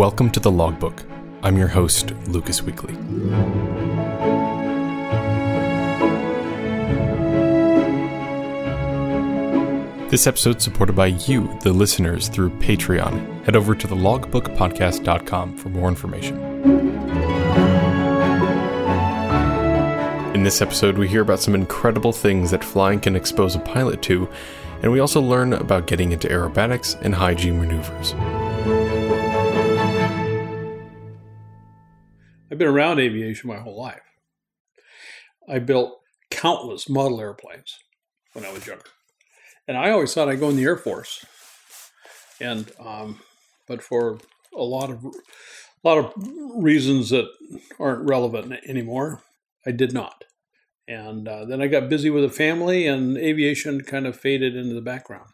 Welcome to the Logbook. I'm your host, Lucas Weekly. This episode is supported by you, the listeners, through Patreon. Head over to thelogbookpodcast.com for more information. In this episode, we hear about some incredible things that flying can expose a pilot to, and we also learn about getting into aerobatics and G maneuvers. I've been around aviation my whole life. I built countless model airplanes when I was younger and I always thought I'd go in the Air Force, and um, but for a lot of a lot of reasons that aren't relevant anymore, I did not. And uh, then I got busy with a family, and aviation kind of faded into the background.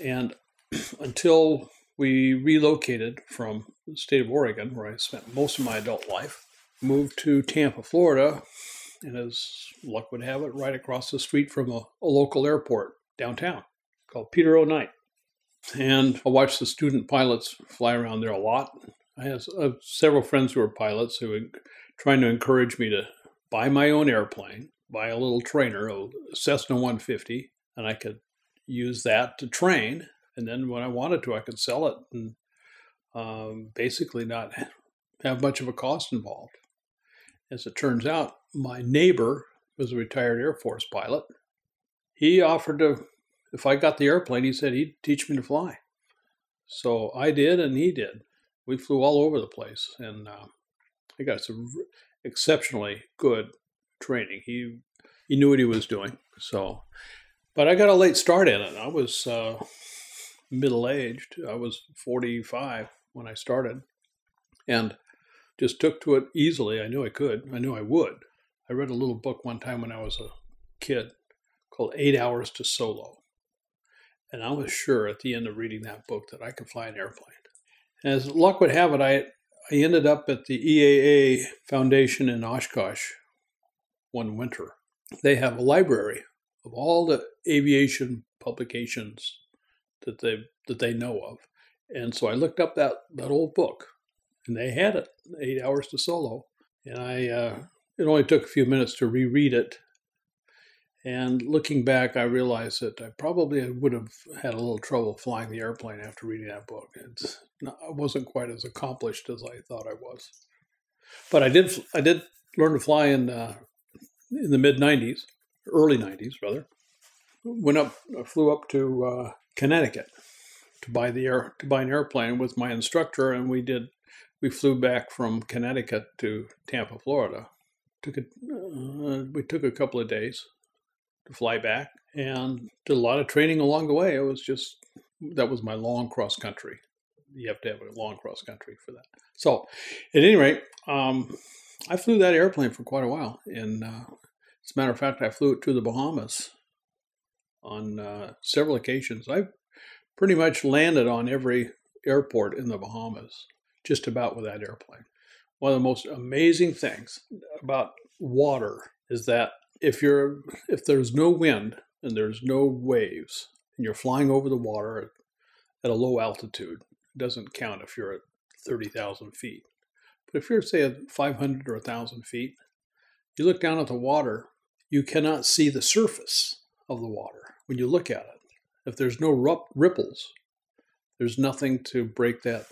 And until we relocated from the state of Oregon, where I spent most of my adult life, moved to Tampa, Florida, and as luck would have it, right across the street from a, a local airport downtown called Peter O. Knight. And I watched the student pilots fly around there a lot. I have, uh, several friends who are pilots who were trying to encourage me to buy my own airplane, buy a little trainer, a Cessna 150, and I could use that to train. And then when I wanted to, I could sell it and um, basically not have much of a cost involved. As it turns out, my neighbor was a retired Air Force pilot he offered to, if I got the airplane, he said he'd teach me to fly. So I did, and he did. We flew all over the place, and uh, I got some exceptionally good training. He he knew what he was doing. So, but I got a late start in it. I was uh, middle aged. I was forty five when I started, and just took to it easily. I knew I could. I knew I would. I read a little book one time when I was a kid called Eight Hours to Solo. And I was sure at the end of reading that book that I could fly an airplane. As luck would have it, I, I ended up at the EAA Foundation in Oshkosh one winter. They have a library of all the aviation publications that they that they know of. And so I looked up that, that old book, and they had it, Eight Hours to Solo. And I, uh, it only took a few minutes to reread it and looking back, I realized that I probably would have had a little trouble flying the airplane after reading that book. It's not, I wasn't quite as accomplished as I thought I was, but I did. I did learn to fly in uh, in the mid '90s, early '90s rather. Went up, flew up to uh, Connecticut to buy the air to buy an airplane with my instructor, and we did. We flew back from Connecticut to Tampa, Florida. Took a, uh, we took a couple of days to fly back and did a lot of training along the way. It was just, that was my long cross country. You have to have a long cross country for that. So, at any rate, um, I flew that airplane for quite a while. And uh, as a matter of fact, I flew it to the Bahamas on uh, several occasions. I pretty much landed on every airport in the Bahamas, just about with that airplane. One of the most amazing things about water is that if you're if there's no wind and there's no waves and you're flying over the water at, a low altitude, it doesn't count if you're at 30,000 feet. But if you're say at 500 or 1,000 feet, you look down at the water, you cannot see the surface of the water when you look at it. If there's no ripples, there's nothing to break that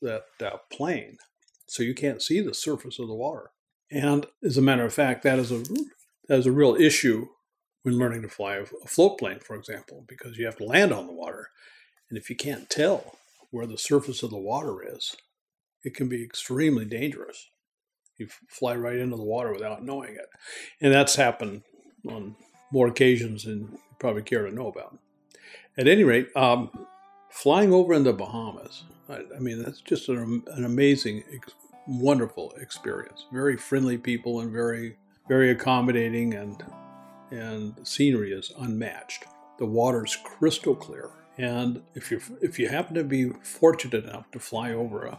that uh, plane, so you can't see the surface of the water. And as a matter of fact, that is a that is a real issue when learning to fly a float plane, for example, because you have to land on the water. And if you can't tell where the surface of the water is, it can be extremely dangerous. You fly right into the water without knowing it. And that's happened on more occasions than you probably care to know about. At any rate, um, flying over in the Bahamas, I, I mean, that's just an, an amazing, ex- wonderful experience. Very friendly people and very very accommodating, and and scenery is unmatched. The water's crystal clear, and if you if you happen to be fortunate enough to fly over a,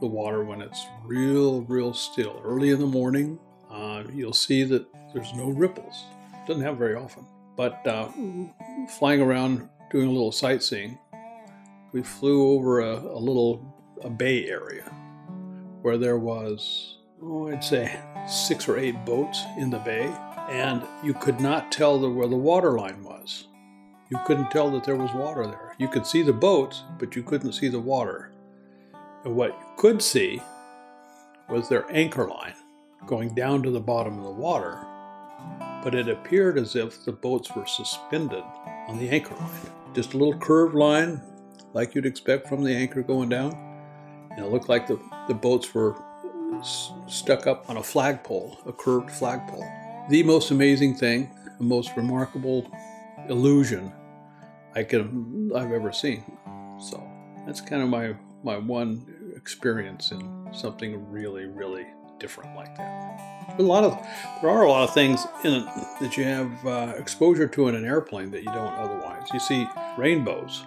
the water when it's real real still early in the morning, uh, you'll see that there's no ripples. Doesn't happen very often, but uh, flying around doing a little sightseeing, we flew over a, a little a bay area where there was, oh, I'd say six or eight boats in the bay, and you could not tell the, where the water line was. You couldn't tell that there was water there. You could see the boats, but you couldn't see the water. And what you could see was their anchor line going down to the bottom of the water, but it appeared as if the boats were suspended on the anchor line. Just a little curved line, like you'd expect from the anchor going down. And it looked like the, the boats were s- stuck up on a flagpole, a curved flagpole. The most amazing thing, the most remarkable illusion I could I've ever seen. So that's kind of my my one experience in something really really different like that. A lot of there are a lot of things in it that you have uh, exposure to in an airplane that you don't otherwise. You see rainbows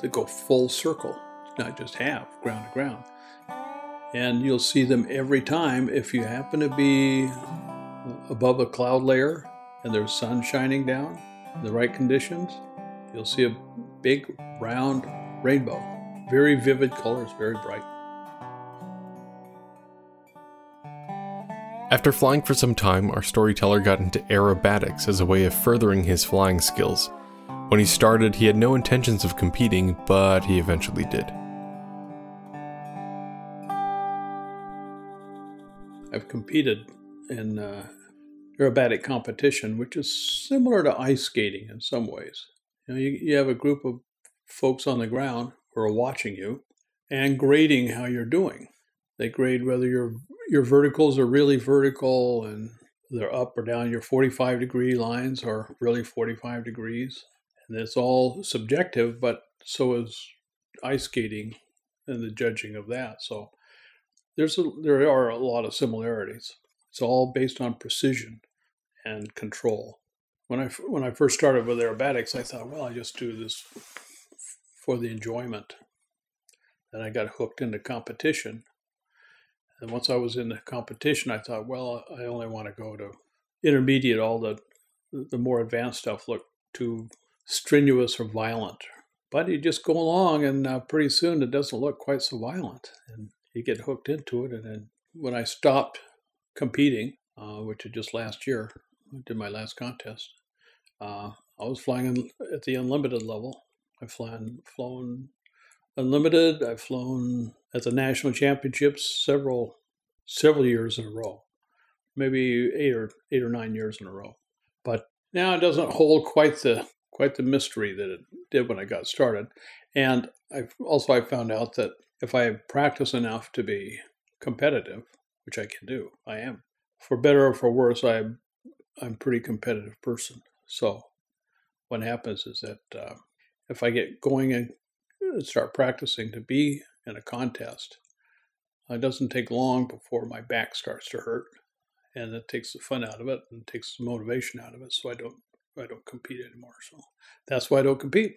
that go full circle, not just half, ground to ground. And you'll see them every time if you happen to be above a cloud layer and there's sun shining down, in the right conditions, you'll see a big round rainbow. Very vivid colors, very bright. After flying for some time, our storyteller got into aerobatics as a way of furthering his flying skills. When he started, he had no intentions of competing, but he eventually did. I've competed in uh, aerobatic competition, which is similar to ice skating in some ways. You, know, you, you have a group of folks on the ground who are watching you and grading how you're doing. They grade whether your your verticals are really vertical and they're up or down. Your 45 degree lines are really 45 degrees, and it's all subjective. But so is ice skating and the judging of that. So there's a, there are a lot of similarities. It's all based on precision and control. When I when I first started with aerobatics, I thought, well, I just do this for the enjoyment. And I got hooked into competition, and once I was in the competition, I thought, well, I only want to go to intermediate. All the the more advanced stuff looked too strenuous or violent. But you just go along, and uh, pretty soon it doesn't look quite so violent, and you get hooked into it. And then when I stopped competing, uh, which was just last year, I did my last contest. Uh, I was flying in, at the unlimited level. I've flown, flown unlimited. I've flown at the national championships several several years in a row, maybe eight or eight or nine years in a row. But now it doesn't hold quite the quite the mystery that it did when I got started. And I've also I found out that if I practice enough to be competitive, which I can do, I am. For better or for worse, I'm I'm a pretty competitive person. So what happens is that uh, if I get going and start practicing to be in a contest, it doesn't take long before my back starts to hurt, and it takes the fun out of it and takes the motivation out of it. So I don't I don't compete anymore. So that's why I don't compete.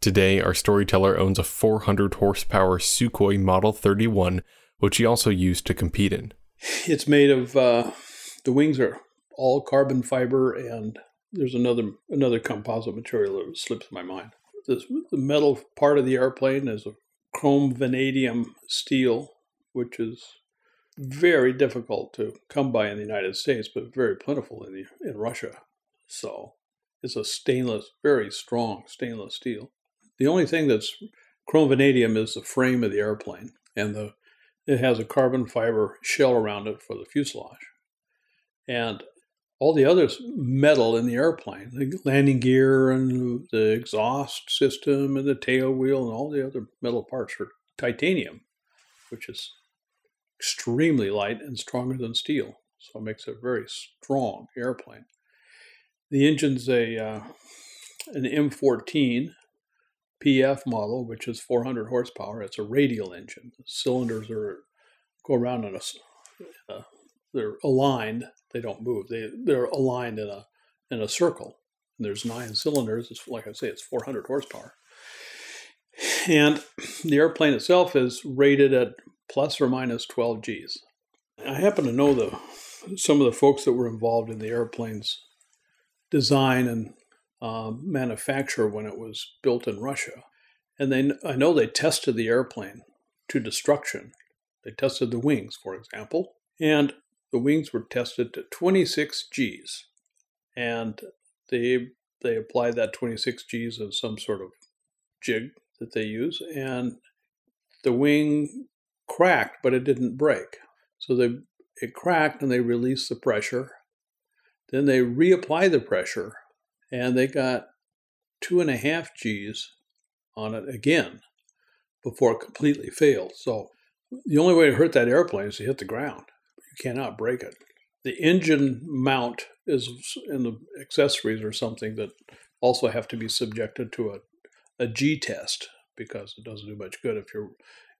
Today, our storyteller owns a 400 horsepower Sukhoi Model 31, which he also used to compete in. It's made of uh, the wings are all carbon fiber, and there's another another composite material that slips my mind. This, the metal part of the airplane is a chrome vanadium steel, which is very difficult to come by in the United States, but very plentiful in the, in Russia. So it's a stainless, very strong stainless steel. The only thing that's chrome vanadium is the frame of the airplane, and the it has a carbon fiber shell around it for the fuselage. And all the other metal in the airplane, the landing gear and the exhaust system and the tail wheel and all the other metal parts are titanium, which is extremely light and stronger than steel. So it makes a very strong airplane. The engine's a uh, an M14 PF model, which is 400 horsepower. It's a radial engine. The cylinders are go around in a, uh, they're aligned. They don't move. They they're aligned in a in a circle. And there's nine cylinders. It's like I say, it's 400 horsepower. And the airplane itself is rated at plus or minus 12 Gs. I happen to know the some of the folks that were involved in the airplane's design and uh, manufacture when it was built in Russia, and they I know they tested the airplane to destruction. They tested the wings, for example, and the wings were tested to 26 Gs. And they they apply that 26 Gs as some sort of jig that they use, and the wing cracked, but it didn't break. So they it cracked and they released the pressure. Then they reapply the pressure, and they got two and a half Gs on it again before it completely failed. So the only way to hurt that airplane is to hit the ground. Cannot break it. The engine mount is in the accessories or something that also have to be subjected to a, a G test because it doesn't do much good if your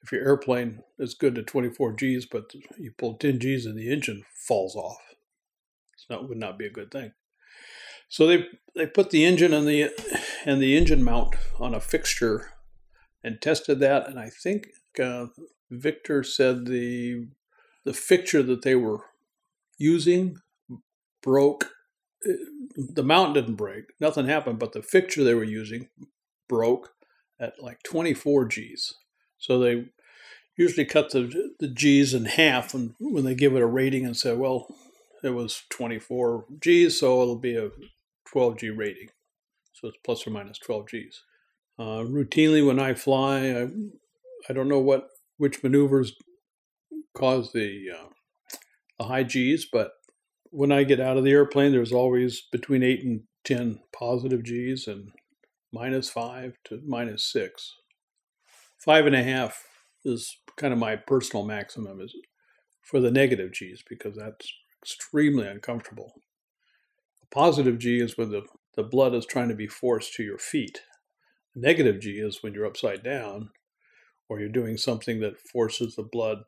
if your airplane is good to 24 Gs, but you pull 10 Gs and the engine falls off. It's not would not be a good thing. So they they put the engine and the and the engine mount on a fixture and tested that, and I think uh, Victor said the the fixture that they were using broke. The mount didn't break, nothing happened, but the fixture they were using broke at like 24 Gs. So they usually cut the the G's in half when when they give it a rating and say, well, it was 24 G's, so it'll be a 12 G rating. So it's plus or minus 12 G's. Uh, routinely, when I fly, I, I don't know what which maneuvers cause the, uh, the high G's, but when I get out of the airplane, there's always between 8 and 10 positive G's and minus 5 to minus 6. Five and a half is kind of my personal maximum is for the negative G's because that's extremely uncomfortable. A positive G is when the, the blood is trying to be forced to your feet. A negative G is when you're upside down or you're doing something that forces the blood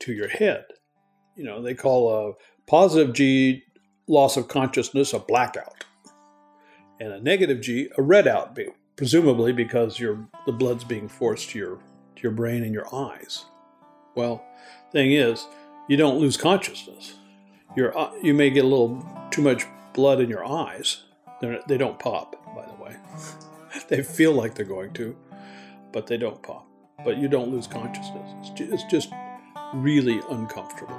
to your head. You know, they call a positive G loss of consciousness a blackout, and a negative G a redout, presumably because your the blood's being forced to your to your brain and your eyes. Well, thing is, you don't lose consciousness. Your uh, you may get a little too much blood in your eyes. They're, they do not pop, by the way. they feel like they're going to, but they don't pop. But you don't lose consciousness. It's just, it's just really uncomfortable.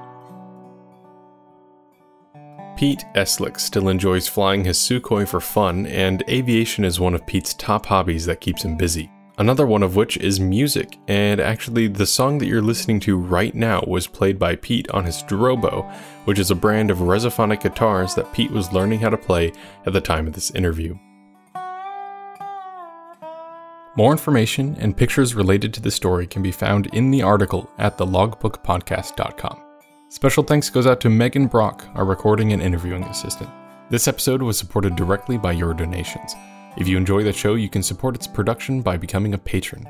Pete Eslick still enjoys flying his Sukhoi for fun, and aviation is one of Pete's top hobbies that keeps him busy. Another one of which is music, and actually, the song that you're listening to right now was played by Pete on his Dobro, which is a brand of Resophonic guitars that Pete was learning how to play at the time of this interview. More information and pictures related to the story can be found in the article at thelogbookpodcast.com. Special thanks goes out to Megan Brock, our recording and interviewing assistant. This episode was supported directly by your donations. If you enjoy the show, you can support its production by becoming a patron.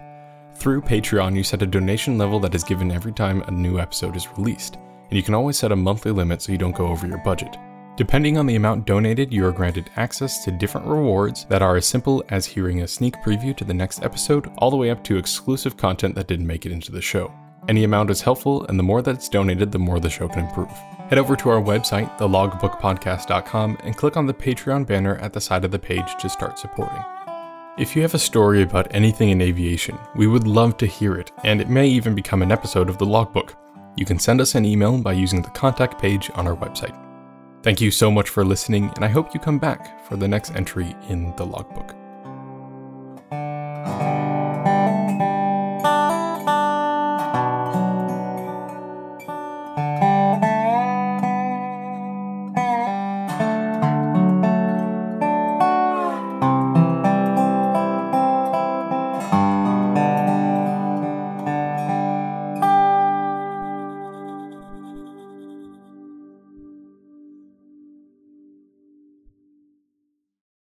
Through Patreon, you set a donation level that is given every time a new episode is released, and you can always set a monthly limit so you don't go over your budget. Depending on the amount donated, you are granted access to different rewards that are as simple as hearing a sneak preview to the next episode, all the way up to exclusive content that didn't make it into the show. Any amount is helpful, and the more that's donated, the more the show can improve. Head over to our website, thelogbookpodcast.com, and click on the Patreon banner at the side of the page to start supporting. If you have a story about anything in aviation, we would love to hear it, and it may even become an episode of the logbook. You can send us an email by using the contact page on our website. Thank you so much for listening, and I hope you come back for the next entry in the logbook.